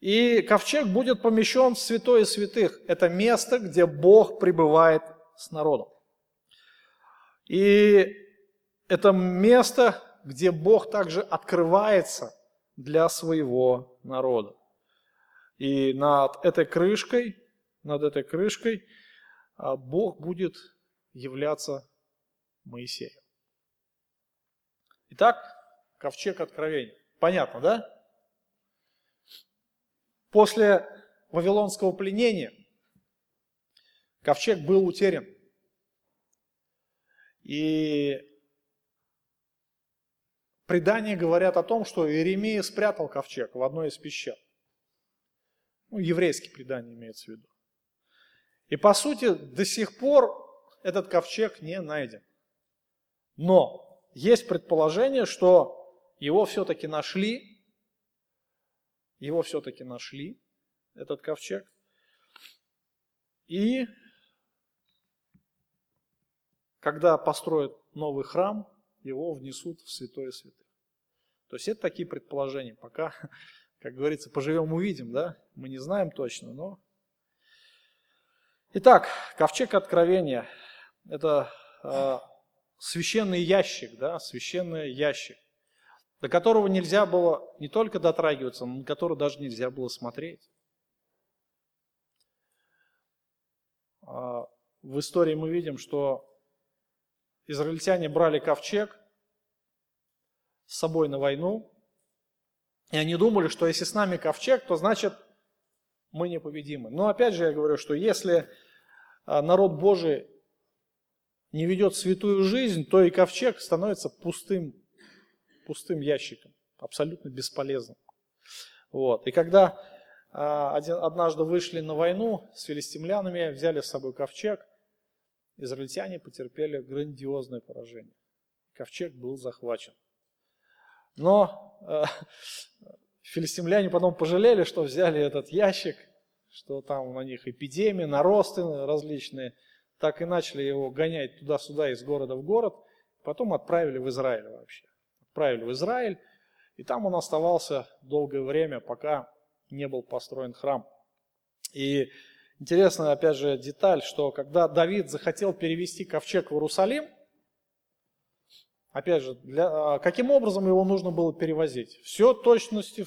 И ковчег будет помещен в святое святых. Это место, где Бог пребывает с народом. И это место, где Бог также открывается для своего народа. И над этой крышкой, над этой крышкой а, Бог будет являться Моисеем. Итак, ковчег откровения. Понятно, да? После Вавилонского пленения ковчег был утерян. И Предания говорят о том, что Иеремия спрятал ковчег в одной из пещер. Ну, еврейские предания имеется в виду. И по сути до сих пор этот ковчег не найден. Но есть предположение, что его все-таки нашли, его все-таки нашли, этот ковчег. И когда построят новый храм, его внесут в святое святых. То есть это такие предположения. Пока, (laughs) как говорится, поживем увидим, да? Мы не знаем точно, но... Итак, ковчег откровения – это э, священный ящик, да, священный ящик, до которого нельзя было не только дотрагиваться, но на который даже нельзя было смотреть. В истории мы видим, что израильтяне брали ковчег с собой на войну, и они думали, что если с нами ковчег, то значит мы непобедимы. Но опять же я говорю, что если народ Божий не ведет святую жизнь, то и ковчег становится пустым, пустым ящиком, абсолютно бесполезным. Вот. И когда а, однажды вышли на войну с филистимлянами, взяли с собой ковчег, израильтяне потерпели грандиозное поражение. Ковчег был захвачен. Но э, (laughs) филистимляне потом пожалели, что взяли этот ящик, что там на них эпидемии, наросты различные, так и начали его гонять туда-сюда из города в город, потом отправили в Израиль вообще. Отправили в Израиль, и там он оставался долгое время, пока не был построен храм. И Интересная, опять же, деталь, что когда Давид захотел перевести ковчег в Иерусалим, опять же, для, а, каким образом его нужно было перевозить? Все точности,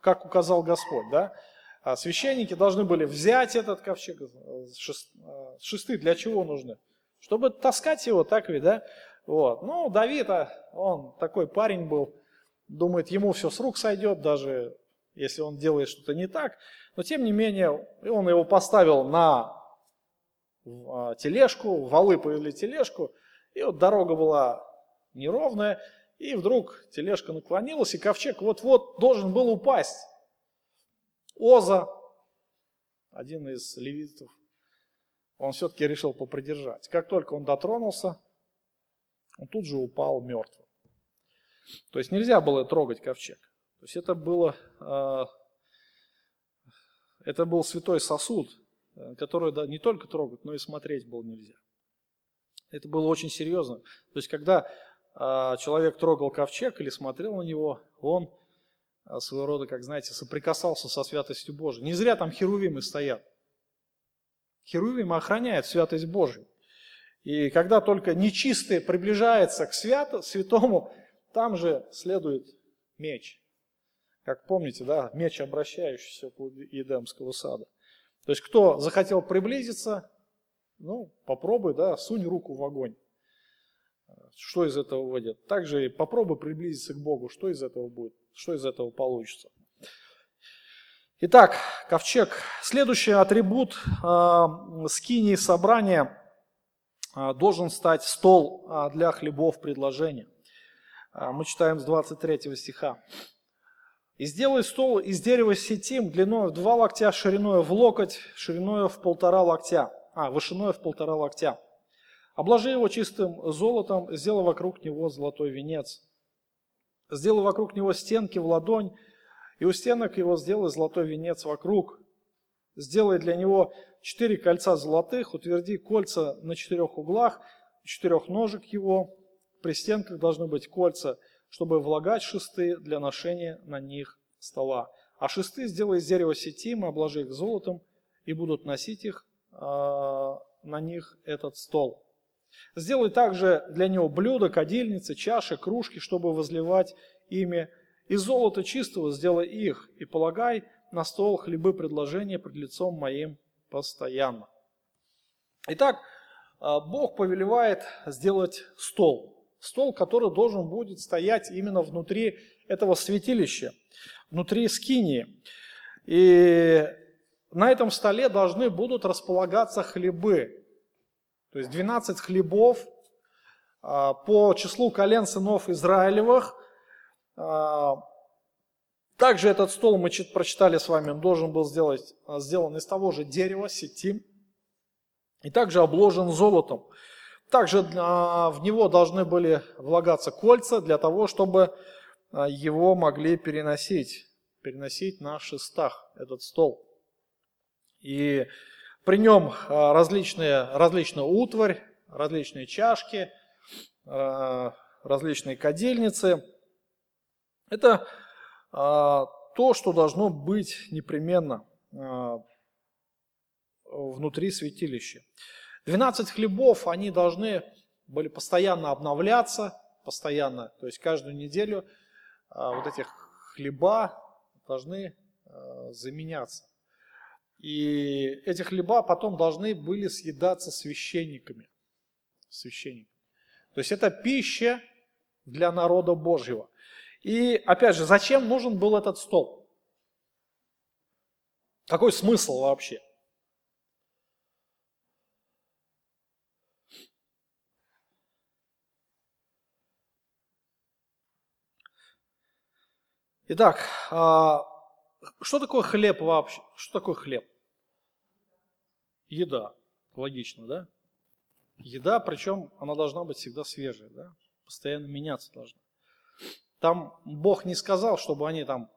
как указал Господь, да? А священники должны были взять этот ковчег, э, а, шесты для чего нужны? Чтобы таскать его, так ведь, да? Вот. Ну, Давид, он такой парень был, думает, ему все с рук сойдет, даже если он делает что-то не так. Но тем не менее, он его поставил на в тележку, валы повели тележку, и вот дорога была неровная, и вдруг тележка наклонилась, и ковчег вот-вот должен был упасть. Оза, один из левитов, он все-таки решил попридержать. Как только он дотронулся, он тут же упал мертвым. То есть нельзя было трогать ковчег. То есть это было, а, это был святой сосуд, который не только трогать, но и смотреть было нельзя. Это было очень серьезно. То есть когда а, человек трогал ковчег или смотрел на него, он своего рода, как знаете, соприкасался со святостью Божией. Не зря там херувимы стоят. Херувимы охраняют святость Божию. И когда только нечистый приближается к свято, святому, там же следует меч. Как помните, да, меч, обращающийся по Едемского сада. То есть, кто захотел приблизиться, ну, попробуй, да, сунь руку в огонь. Что из этого выйдет? Также попробуй приблизиться к Богу. Что из этого будет? Что из этого получится? Итак, ковчег. Следующий атрибут э, скинии собрания э, должен стать стол э, для хлебов предложения. Мы читаем с 23 стиха. «И сделай стол из дерева сетим, длиной в два локтя, шириной в локоть, шириной в полтора локтя, а, вышиной в полтора локтя. Обложи его чистым золотом, сделай вокруг него золотой венец. Сделай вокруг него стенки в ладонь, и у стенок его сделай золотой венец вокруг. Сделай для него четыре кольца золотых, утверди кольца на четырех углах, четырех ножек его. При стенках должны быть кольца, чтобы влагать шесты для ношения на них стола. А шесты сделай из дерева сетима, обложи их золотом, и будут носить их, э, на них этот стол. Сделай также для него блюда, кадильницы, чаши, кружки, чтобы возливать ими. Из золота чистого сделай их, и полагай на стол хлебы предложения пред лицом моим постоянно. Итак, а, Бог повелевает сделать стол. Стол, который должен будет стоять именно внутри этого святилища, внутри скинии. И на этом столе должны будут располагаться хлебы, то есть 12 хлебов а, по числу колен сынов Израилевых. А, также этот стол мы прочитали с вами, он должен был сделать, а, сделан из того же дерева, сетим, и также обложен золотом. Также в него должны были влагаться кольца для того, чтобы его могли переносить, переносить на шестах, этот стол. И при нем а, различные, различная утварь, различные чашки, а, различные кадильницы. Это а, то, что должно быть непременно внутри святилища. 12 хлебов, они должны были постоянно обновляться, постоянно, то есть каждую неделю вот эти хлеба должны заменяться. И эти хлеба потом должны были съедаться священниками. священниками. То есть это пища для народа Божьего. И опять же, зачем нужен был этот стол? Какой смысл вообще? Итак, а, что такое хлеб вообще? Что такое хлеб? Еда. Логично, да? Еда, причем она должна быть всегда свежая, да? Постоянно меняться должна. Там Бог не сказал, чтобы они там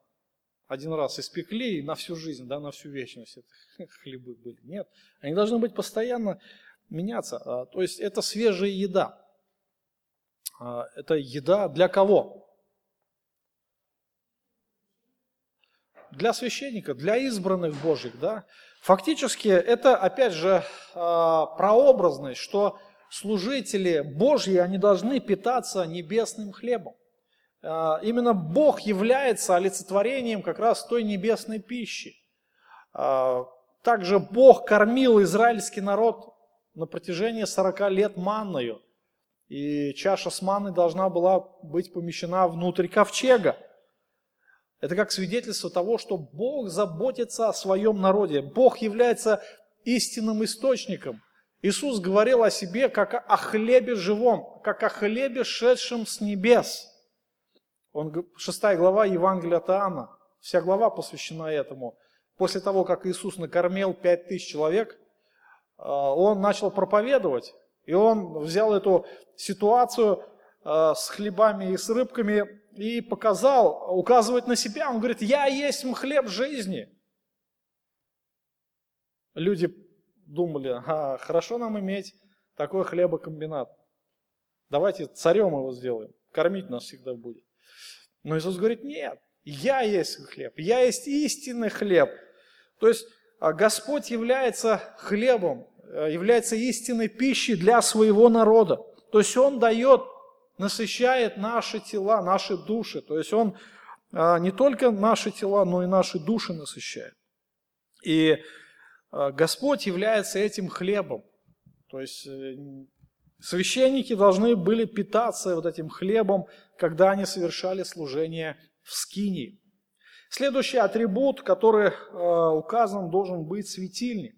один раз испекли и на всю жизнь, да, на всю вечность это (laughs) хлебы были. Нет, они должны быть постоянно меняться. А, то есть это свежая еда. А, это еда для кого? Для священника, для избранных Божьих, да. Фактически это, опять же, а, прообразность, что служители Божьи, они должны питаться небесным хлебом. А, именно Бог является олицетворением как раз той небесной пищи. А, также Бог кормил израильский народ на протяжении 40 лет манною. И чаша с манной должна была быть помещена внутрь ковчега. Это как свидетельство того, что Бог заботится о своем народе. Бог является истинным источником. Иисус говорил о себе как о хлебе живом, как о хлебе, шедшем с небес. Он, 6 глава Евангелия от Иоанна, вся глава посвящена этому. После того, как Иисус накормил 5000 человек, а, он начал проповедовать, и он взял эту ситуацию с хлебами и с рыбками и показал, указывать на себя. Он говорит, я есть хлеб жизни. Люди думали, а, хорошо нам иметь такой хлебокомбинат. Давайте царем его сделаем, кормить нас всегда будет. Но Иисус говорит, нет, я есть хлеб, я есть истинный хлеб. То есть а, Господь является хлебом, э, является истинной пищей для своего народа. То есть Он дает, насыщает наши тела, наши души. То есть Он а, не только наши тела, но и наши души насыщает. И а, Господь является этим хлебом. То есть э, священники должны были питаться вот этим хлебом, когда они совершали служение в скинии. Следующий атрибут, который э, указан, должен быть светильник.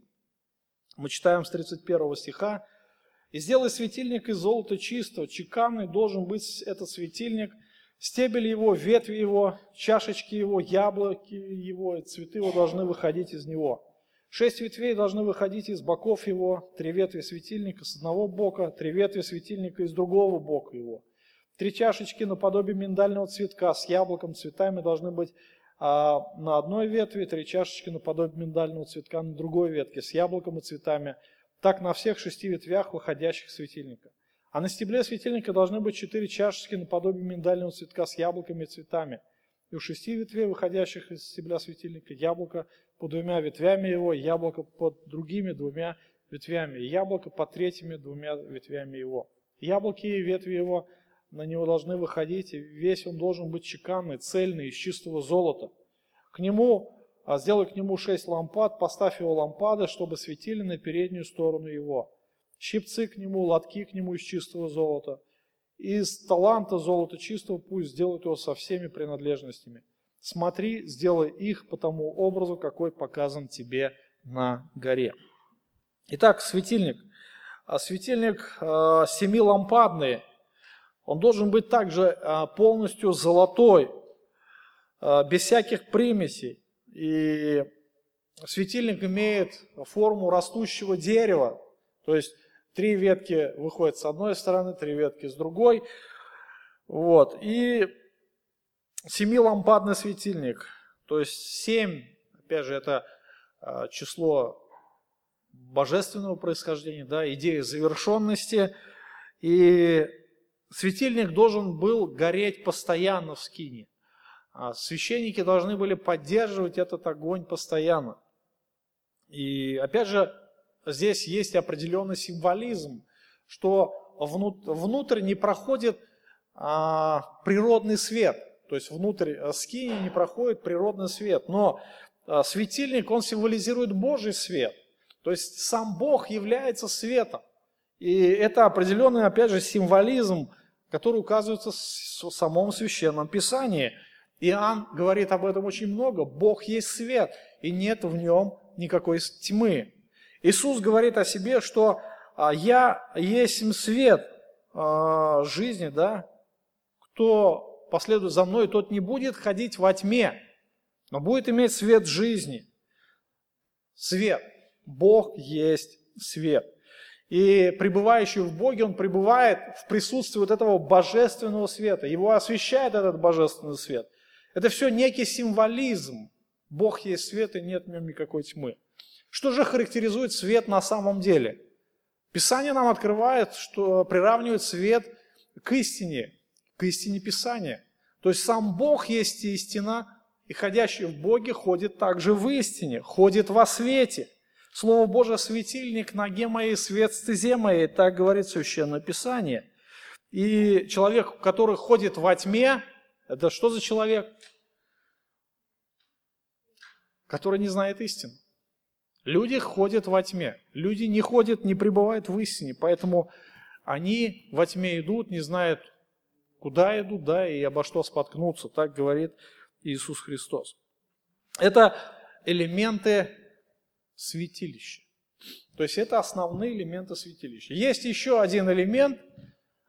Мы читаем с 31 стиха. «И сделай светильник из золота чистого, чеканный должен быть этот светильник, стебель его, ветви его, чашечки его, яблоки его, и цветы его должны выходить из него». Шесть ветвей должны выходить из боков его, три ветви светильника с одного бока, три ветви светильника из другого бока его. Три чашечки наподобие миндального цветка с яблоком, цветами должны быть а, на одной ветви, три чашечки наподобие миндального цветка на другой ветке с яблоком и цветами. Так на всех шести ветвях, выходящих светильника. А на стебле светильника должны быть четыре чашечки наподобие миндального цветка с яблоками и цветами. И у шести ветвей, выходящих из стебля светильника, яблоко под двумя ветвями его, яблоко под другими двумя ветвями, и яблоко под третьими двумя ветвями его. Яблоки и ветви его на него должны выходить, и весь он должен быть чеканный, цельный, из чистого золота. К нему, сделай к нему шесть лампад, поставь его лампады, чтобы светили на переднюю сторону его. Щипцы к нему, лотки к нему из чистого золота. Из таланта золота чистого пусть сделают его со всеми принадлежностями. Смотри, сделай их по тому образу, какой показан тебе на горе. Итак, светильник. А светильник э, семилампадный. Он должен быть также э, полностью золотой, э, без всяких примесей. И светильник имеет форму растущего дерева. То есть три ветки выходят с одной стороны, три ветки с другой. Вот. И Семилампадный светильник, то есть семь, опять же, это а, число божественного происхождения, да, идея завершенности. И светильник должен был гореть постоянно в скине. А священники должны были поддерживать этот огонь постоянно. И опять же, здесь есть определенный символизм, что внутрь не проходит а, природный свет – то есть внутрь э, скини не проходит природный свет. Но э, светильник, он символизирует Божий свет. То есть сам Бог является светом. И это определенный, опять же, символизм, который указывается в самом Священном Писании. Иоанн говорит об этом очень много. Бог есть свет, и нет в нем никакой тьмы. Иисус говорит о себе, что «А «Я есть свет а, жизни, да? Кто последует за мной, тот не будет ходить во тьме, но будет иметь свет жизни. Свет. Бог есть свет. И пребывающий в Боге, он пребывает в присутствии вот этого божественного света. Его освещает этот божественный свет. Это все некий символизм. Бог есть свет, и нет в нем никакой тьмы. Что же характеризует свет на самом деле? Писание нам открывает, что приравнивает свет к истине к истине Писания. То есть сам Бог есть истина, и ходящий в Боге ходит также в истине, ходит во свете. Слово Божие – светильник ноге моей, свет стезе моей, так говорит Священное Писание. И человек, который ходит во тьме, это что за человек? Который не знает истины. Люди ходят во тьме. Люди не ходят, не пребывают в истине. Поэтому они во тьме идут, не знают куда идут, да, и обо что споткнуться, так говорит Иисус Христос. Это элементы святилища. То есть это основные элементы святилища. Есть еще один элемент,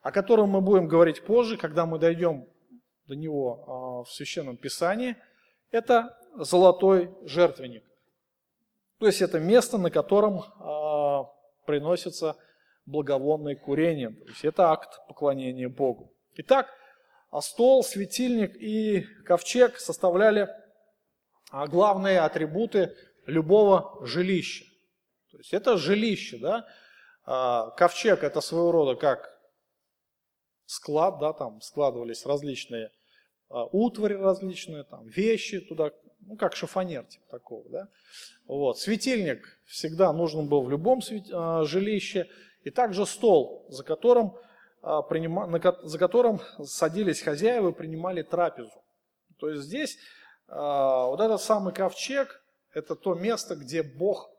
о котором мы будем говорить позже, когда мы дойдем до него а, в Священном Писании. Это золотой жертвенник. То есть это место, на котором а, приносится благовонное курение. То есть это акт поклонения Богу. Итак, а стол, светильник и ковчег составляли главные атрибуты любого жилища. То есть это жилище, да? Ковчег это своего рода как склад, да, там складывались различные утвари различные, там вещи туда ну, как шифонер типа такого, да. Вот. Светильник всегда нужен был в любом. А, жилище, и также стол, за которым, а, принима... за которым садились хозяева и принимали трапезу. То есть здесь а, вот этот самый ковчег, это то место, где Бог,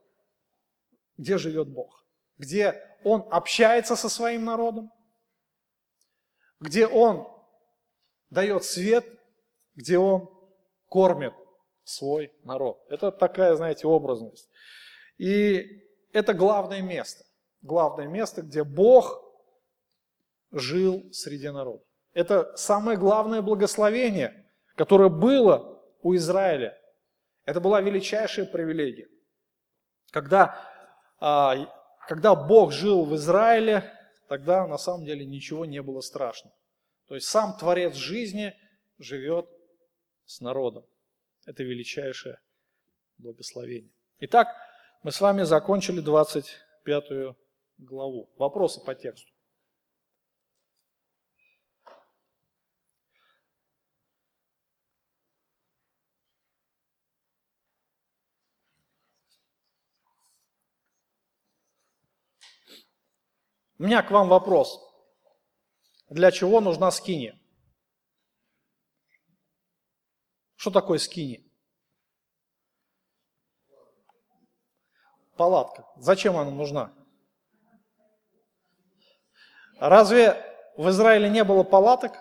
где живет Бог, где Он общается со своим народом, где Он дает свет, где Он кормит свой народ. Это такая, знаете, образность. И это главное место. Главное место, где Бог жил среди народа. Это самое главное благословение, которое было у Израиля. Это была величайшая привилегия. Когда, а, когда Бог жил в Израиле, тогда на самом деле ничего не было страшно. То есть сам Творец жизни живет с народом. Это величайшее благословение. Итак, мы с вами закончили 25 главу. Вопросы по тексту? У меня к вам вопрос. Для чего нужна скиния? Что такое скини? Палатка. Зачем она нужна? Разве в Израиле не было палаток?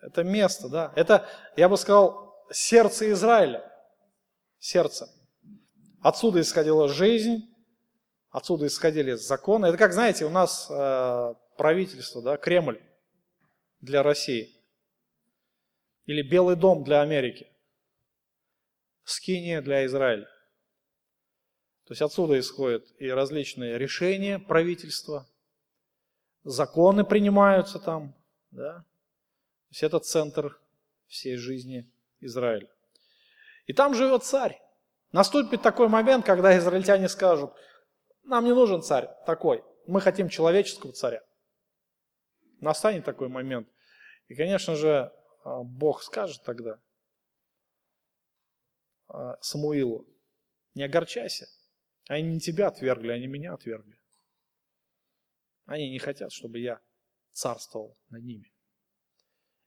Это место, да. Это, я бы сказал, сердце Израиля. Сердце. Отсюда исходила жизнь, отсюда исходили законы. Это как, знаете, у нас э, правительство, да, Кремль для России. Или Белый дом для Америки. Скиния для Израиля. То есть отсюда исходят и различные решения правительства, законы принимаются там, да? То есть это центр всей жизни Израиля. И там живет царь. Наступит такой момент, когда израильтяне скажут, нам не нужен царь такой, мы хотим человеческого царя. Настанет такой момент. И, конечно же, а, Бог скажет тогда а, Самуилу, не огорчайся, они не тебя отвергли, они меня отвергли. Они не хотят, чтобы я царствовал над ними.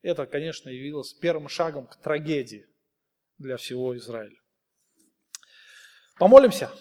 Это, конечно, явилось первым шагом к трагедии для всего Израиля. Помолимся.